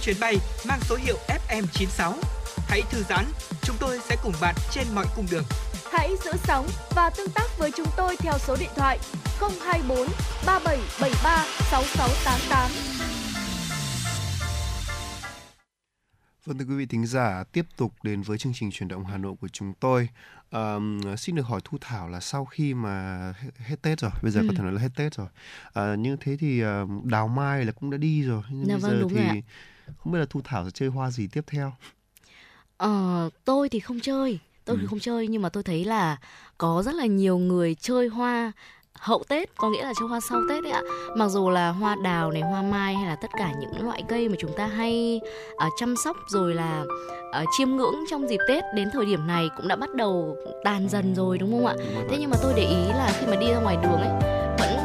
C: chuyến bay mang số hiệu FM96. Hãy thư giãn, chúng tôi sẽ cùng bạn trên mọi cung đường.
B: Hãy giữ sóng và tương tác với chúng tôi theo số điện thoại 024 3773 6688.
E: Vâng thưa quý vị thính giả, tiếp tục đến với chương trình chuyển động Hà Nội của chúng tôi. Ờm, xin được hỏi Thu Thảo là sau khi mà hết, Tết rồi, bây giờ có thể nói là hết Tết rồi. À, như thế thì ờm, Đào Mai là cũng đã đi rồi. Nhưng
F: Dạ
E: bây
F: vâng,
E: giờ
F: đúng
E: thì
F: rồi ạ.
E: Không biết là Thu Thảo sẽ chơi hoa gì tiếp theo.
F: Ờ, tôi thì không chơi, tôi thì không chơi nhưng mà tôi thấy là có rất là nhiều người chơi hoa hậu Tết, có nghĩa là chơi hoa sau Tết đấy ạ. Mặc dù là hoa đào này, hoa mai hay là tất cả những loại cây mà chúng ta hay ờ, chăm sóc rồi là ờ, chiêm ngưỡng trong dịp Tết đến thời điểm này cũng đã bắt đầu tàn dần rồi đúng không ạ?
E: Đúng
F: Thế nhưng mà tôi để ý là khi mà đi ra ngoài đường ấy vẫn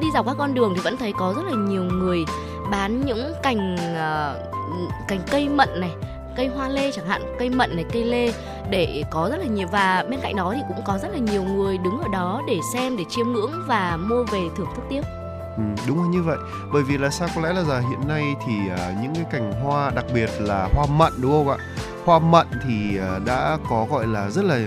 F: đi dọc các con đường thì vẫn thấy có rất là nhiều người bán những cành uh, cành cây mận này cây hoa lê chẳng hạn cây mận này cây lê để có rất là nhiều và bên cạnh đó thì cũng có rất là nhiều người đứng ở đó để xem để chiêm ngưỡng và mua về thưởng thức tiếp.
E: Ừ, đúng là như vậy. Bởi vì là sao có lẽ là giờ hiện nay thì uh, những cái cành hoa đặc biệt là hoa mận đúng không ạ? Hoa mận thì uh, đã có gọi là rất là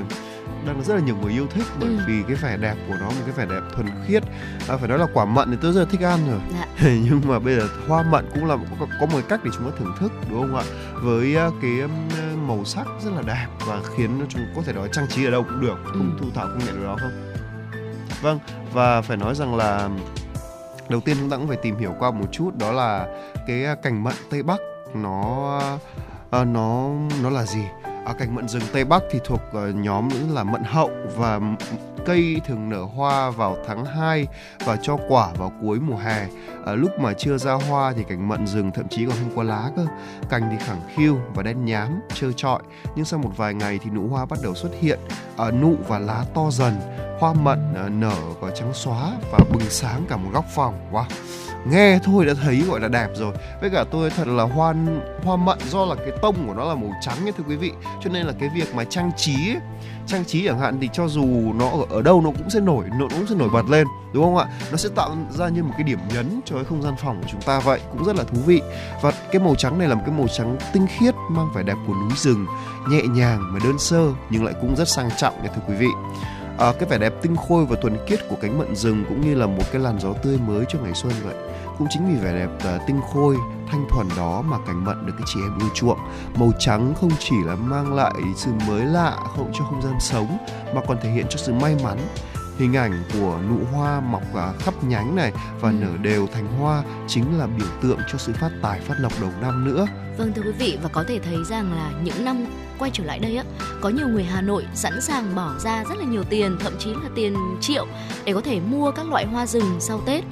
E: đang rất là nhiều người yêu thích bởi
F: Ừ.
E: vì cái vẻ đẹp của nó một cái vẻ đẹp thuần khiết à, phải nói là quả mận thì tôi rất là thích ăn rồi
F: Dạ. (laughs)
E: nhưng mà bây giờ hoa mận cũng là có, có một cách để chúng ta thưởng thức đúng không ạ với uh, cái màu sắc rất là đẹp và khiến chúng có thể nói trang trí ở đâu cũng được không
F: Ừ.
E: thu thảo công nhận điều đó không vâng và phải nói rằng là đầu tiên chúng ta cũng phải tìm hiểu qua một chút đó là cái à, cành mận tây bắc nó à, nó nó là gì à, cành mận rừng tây bắc thì thuộc uh, nhóm là mận hậu và cây thường nở hoa vào tháng 2 và cho quả vào cuối mùa hè. À, lúc mà chưa ra hoa thì cành mận rừng thậm chí còn không có lá cơ. Cành thì khẳng khiu và đen nhám trơ trọi. Nhưng sau một vài ngày thì nụ hoa bắt đầu xuất hiện. À, nụ và lá to dần hoa mận à, nở có trắng xóa và bừng sáng cả một góc phòng. Wow! Nghe thôi đã thấy gọi là đẹp rồi. Với cả tôi thật là hoan hoa mận do là cái tông của nó là màu trắng ấy thưa quý vị. Cho nên là cái việc mà trang trí ấy, trang trí chẳng hạn thì cho dù nó ở, ở đâu nó cũng sẽ nổi nó cũng sẽ nổi bật lên đúng không ạ? Nó sẽ tạo ra như một cái điểm nhấn cho cái không gian phòng của chúng ta vậy cũng rất là thú vị. Và cái màu trắng này là một cái màu trắng tinh khiết mang vẻ đẹp của núi rừng nhẹ nhàng mà đơn sơ nhưng lại cũng rất sang trọng nha thưa quý vị. À, cái vẻ đẹp tinh khôi và thuần khiết của cánh mận rừng cũng như là một cái làn gió tươi mới cho ngày xuân vậy cũng chính vì vẻ đẹp à, tinh khôi thanh thuần đó mà cành mận được các chị em yêu chuộng màu trắng không chỉ là mang lại sự mới lạ không cho không gian sống mà còn thể hiện cho sự may mắn hình ảnh của nụ hoa mọc à, khắp nhánh này và
F: Ừ.
E: nở đều thành hoa chính là biểu tượng cho sự phát tài phát lộc đầu năm nữa
F: Vâng thưa quý vị và có thể thấy rằng là những năm quay trở lại đây á có nhiều người Hà Nội sẵn sàng bỏ ra rất là nhiều tiền thậm chí là tiền triệu để có thể mua các loại hoa rừng sau Tết.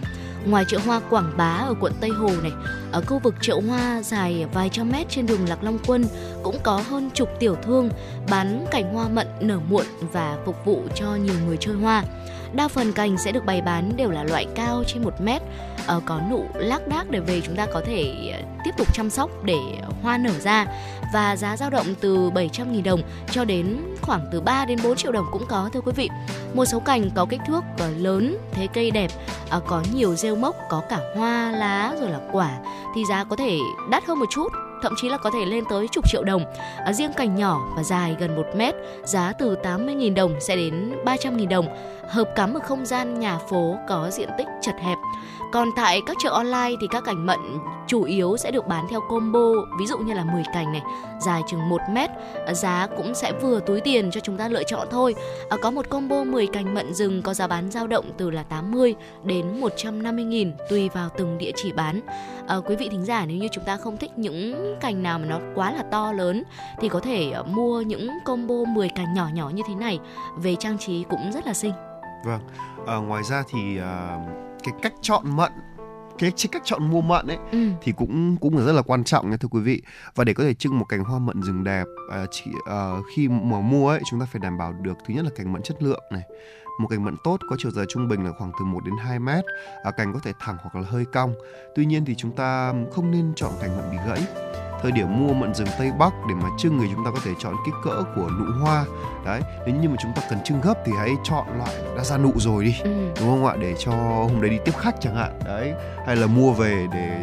F: Ngoài chợ hoa Quảng Bá ở quận Tây Hồ này, ở khu vực chợ hoa dài vài trăm mét trên đường Lạc Long Quân cũng có hơn chục tiểu thương bán cảnh hoa mận nở muộn và phục vụ cho nhiều người chơi hoa. Đa phần cành sẽ được bày bán đều là loại cao trên 1 mét, ờ, có nụ lác đác để về chúng ta có thể ờ, tiếp tục chăm sóc để hoa nở ra và giá dao động từ 700.000 đồng cho đến khoảng từ 3 đến 4 triệu đồng cũng có thưa quý vị. Một số cành có kích thước ờ, lớn, thế cây đẹp, có nhiều rêu mốc, có cả hoa, lá rồi là quả thì giá có thể đắt hơn một chút thậm chí là có thể lên tới chục triệu đồng. À, riêng cành nhỏ và dài gần 1 mét, giá từ 80.000 đồng sẽ đến 300.000 đồng, hợp cắm ở không gian nhà phố có diện tích chật hẹp. Còn tại các chợ online thì các cành mận chủ yếu sẽ được bán theo combo, ví dụ như là 10 cành này, dài chừng 1 mét, giá cũng sẽ vừa túi tiền cho chúng ta lựa chọn thôi. À, có một combo 10 cành mận rừng có giá bán dao động từ là 80 đến 150 nghìn tùy vào từng địa chỉ bán. À, quý vị thính giả nếu như chúng ta không thích những cành nào mà nó quá là to lớn thì có thể à, mua những combo 10 cành nhỏ nhỏ như thế này về trang trí cũng rất là xinh.
E: Vâng, à, ngoài ra thì à, cái cách chọn mận cái cách chọn mua mận ấy
F: Ừ.
E: thì cũng cũng là rất là quan trọng nha thưa quý vị. Và để có thể trưng một cành hoa mận rừng đẹp à, chỉ à, khi mà mua ấy chúng ta phải đảm bảo được thứ nhất là cành mận chất lượng này. Một cành mận tốt có chiều dài trung bình là khoảng từ 1 đến 2 mét à, cành có thể thẳng hoặc là hơi cong. Tuy nhiên thì chúng ta không nên chọn cành mận bị gãy thời điểm mua mận rừng tây bắc để mà trưng thì chúng ta có thể chọn kích cỡ của nụ hoa. Đấy nếu như mà chúng ta cần trưng gấp thì hãy chọn loại đã ra nụ rồi đi
F: Ừ.
E: đúng không ạ? Để cho hôm đấy đi tiếp khách chẳng hạn. Đấy hay là mua về để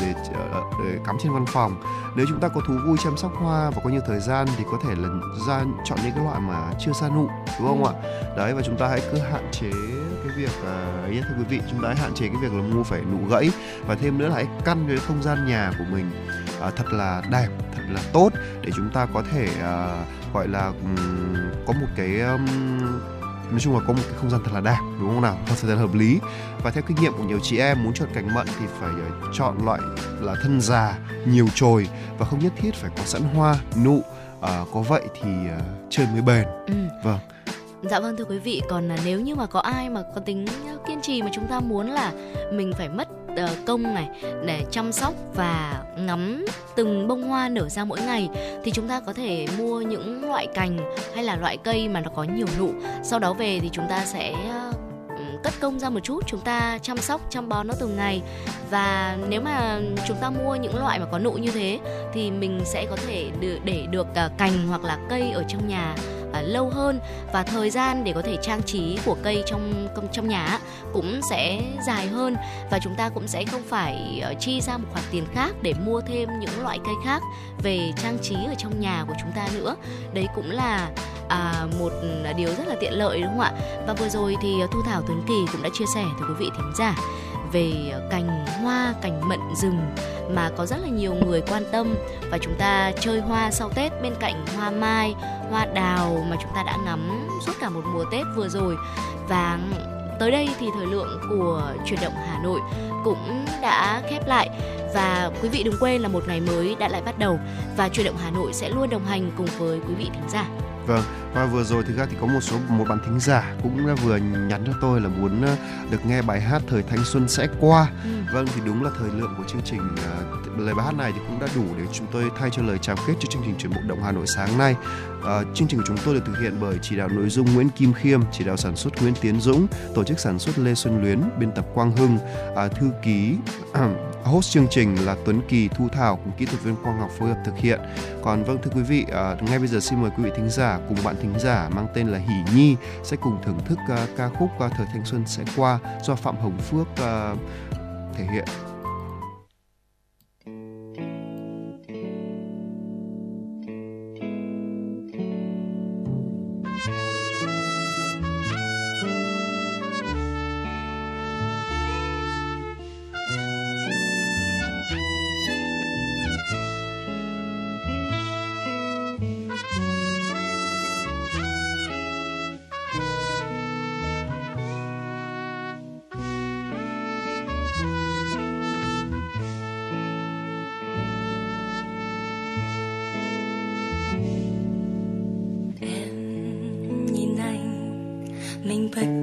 E: để, ờ, để cắm trên văn phòng. Nếu chúng ta có thú vui chăm sóc hoa và có nhiều thời gian thì có thể là ra chọn những cái loại mà chưa ra nụ đúng không
F: Ừ.
E: ạ đấy và chúng ta hãy cứ hạn chế cái việc ờ, ấy nhé thưa quý vị. Chúng ta hãy hạn chế cái việc là mua phải nụ gãy. Và thêm nữa là hãy căn cái không gian nhà của mình ờ, thật là đẹp thật là tốt để chúng ta có thể ờ, gọi là ừm, có một cái ừm, nói chung là có một cái không gian thật là đẹp đúng không nào? Thật là hợp lý. Và theo kinh nghiệm của nhiều chị em muốn chọn cành mận thì phải ờ, chọn loại là thân già nhiều chồi và không nhất thiết phải có sẵn hoa nụ Ờ, có vậy thì ờ, chơi mới bền.
F: Ừ.
E: vâng.
F: Dạ vâng thưa quý vị, còn là nếu như mà có ai mà có tính kiên trì mà chúng ta muốn là mình phải mất Ờ, công này để chăm sóc và ngắm từng bông hoa nở ra mỗi ngày thì chúng ta có thể mua những loại cành hay là loại cây mà nó có nhiều nụ. Sau đó về thì chúng ta sẽ ờ, ừ, cất công ra một chút chúng ta chăm sóc chăm bón nó từng ngày và nếu mà chúng ta mua những loại mà có nụ như thế thì mình sẽ có thể để, được ờ, cành hoặc là cây ở trong nhà à, lâu hơn. Và thời gian để có thể trang trí của cây trong trong nhà cũng sẽ dài hơn. Và chúng ta cũng sẽ không phải uh, chi ra một khoản tiền khác để mua thêm những loại cây khác về trang trí ở trong nhà của chúng ta nữa. Đấy cũng là à, một à, điều rất là tiện lợi đúng không ạ? Và vừa rồi thì thu thảo tuấn kỳ cũng đã chia sẻ với quý vị thính giả về ờ, cành hoa cành mận rừng mà có rất là nhiều người quan tâm. Và chúng ta chơi hoa sau Tết bên cạnh hoa mai, hoa đào mà chúng ta đã ngắm suốt cả một mùa Tết vừa rồi. Và tới đây thì thời lượng của chuyển động Hà Nội cũng đã khép lại. Và quý vị đừng quên là một ngày mới đã lại bắt đầu và chuyển động Hà Nội sẽ luôn đồng hành cùng với quý vị thính giả.
E: Vâng, và vừa rồi thực ra thì có một số một bạn thính giả cũng vừa nhắn cho tôi là muốn ờ, được nghe bài hát thời thanh xuân sẽ qua. Ừ. Vâng thì đúng là thời lượng của chương trình uh, lời bài hát này thì cũng đã đủ để chúng tôi thay cho lời chào kết cho chương trình chuyển bộ động Hà Nội sáng nay. À, chương trình của chúng tôi được thực hiện bởi chỉ đạo nội dung Nguyễn Kim Khiêm, chỉ đạo sản xuất Nguyễn Tiến Dũng, tổ chức sản xuất Lê Xuân Luyến, biên tập Quang Hưng, à, thư ký (clears throat) host chương trình là Tuấn Kỳ, Thu Thảo cùng kỹ thuật viên Quang Ngọc phối hợp thực hiện. Còn vâng thưa quý vị, à, ngay bây giờ xin mời quý vị thính giả cùng bạn thính giả mang tên là Hỷ Nhi sẽ cùng thưởng thức à, ca khúc à, Thời thanh xuân sẽ qua do Phạm Hồng Phước à, thể hiện.
G: Chiều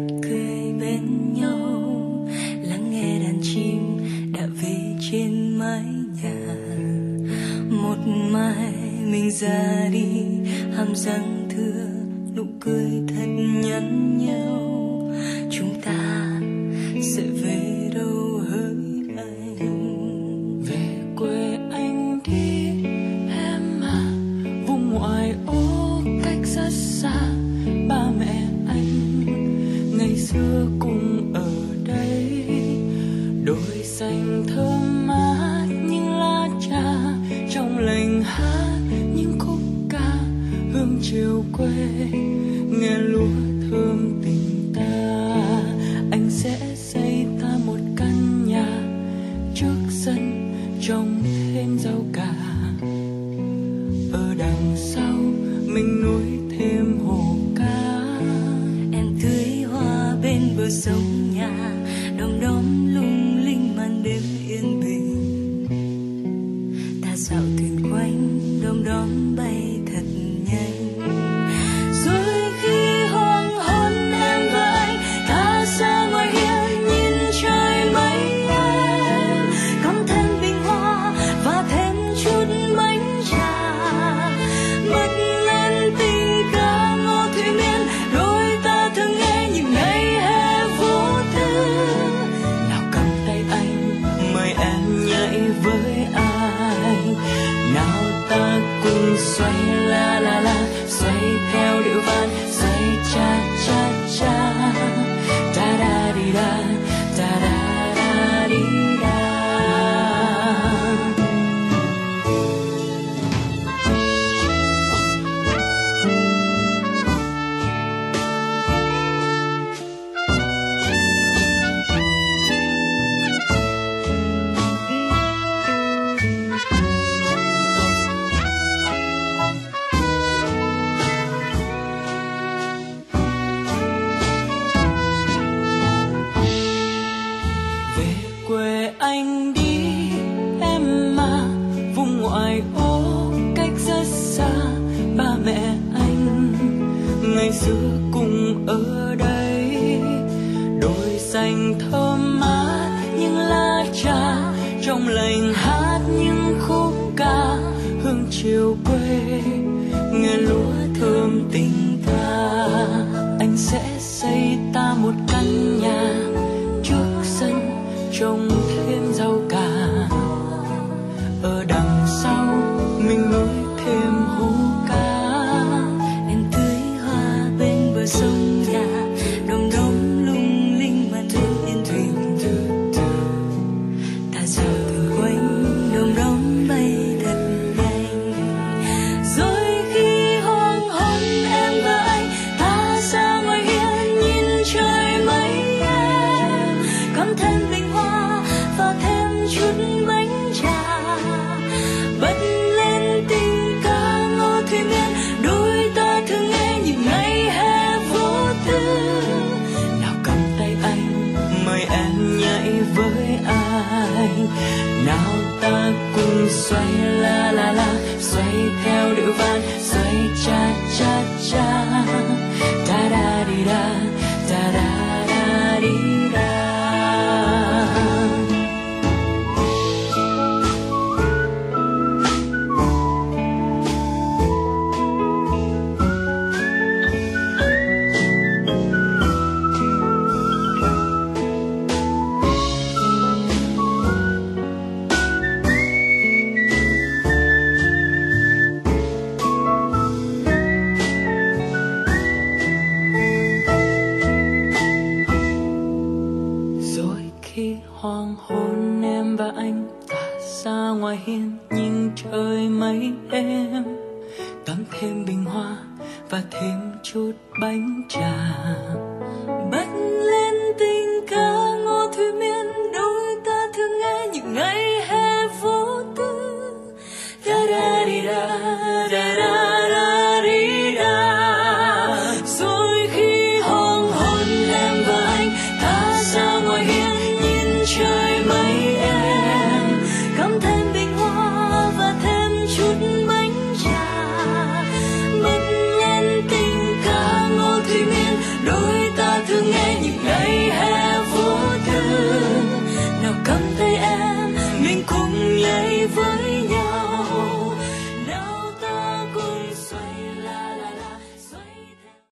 G: cùng xoay la la la xoay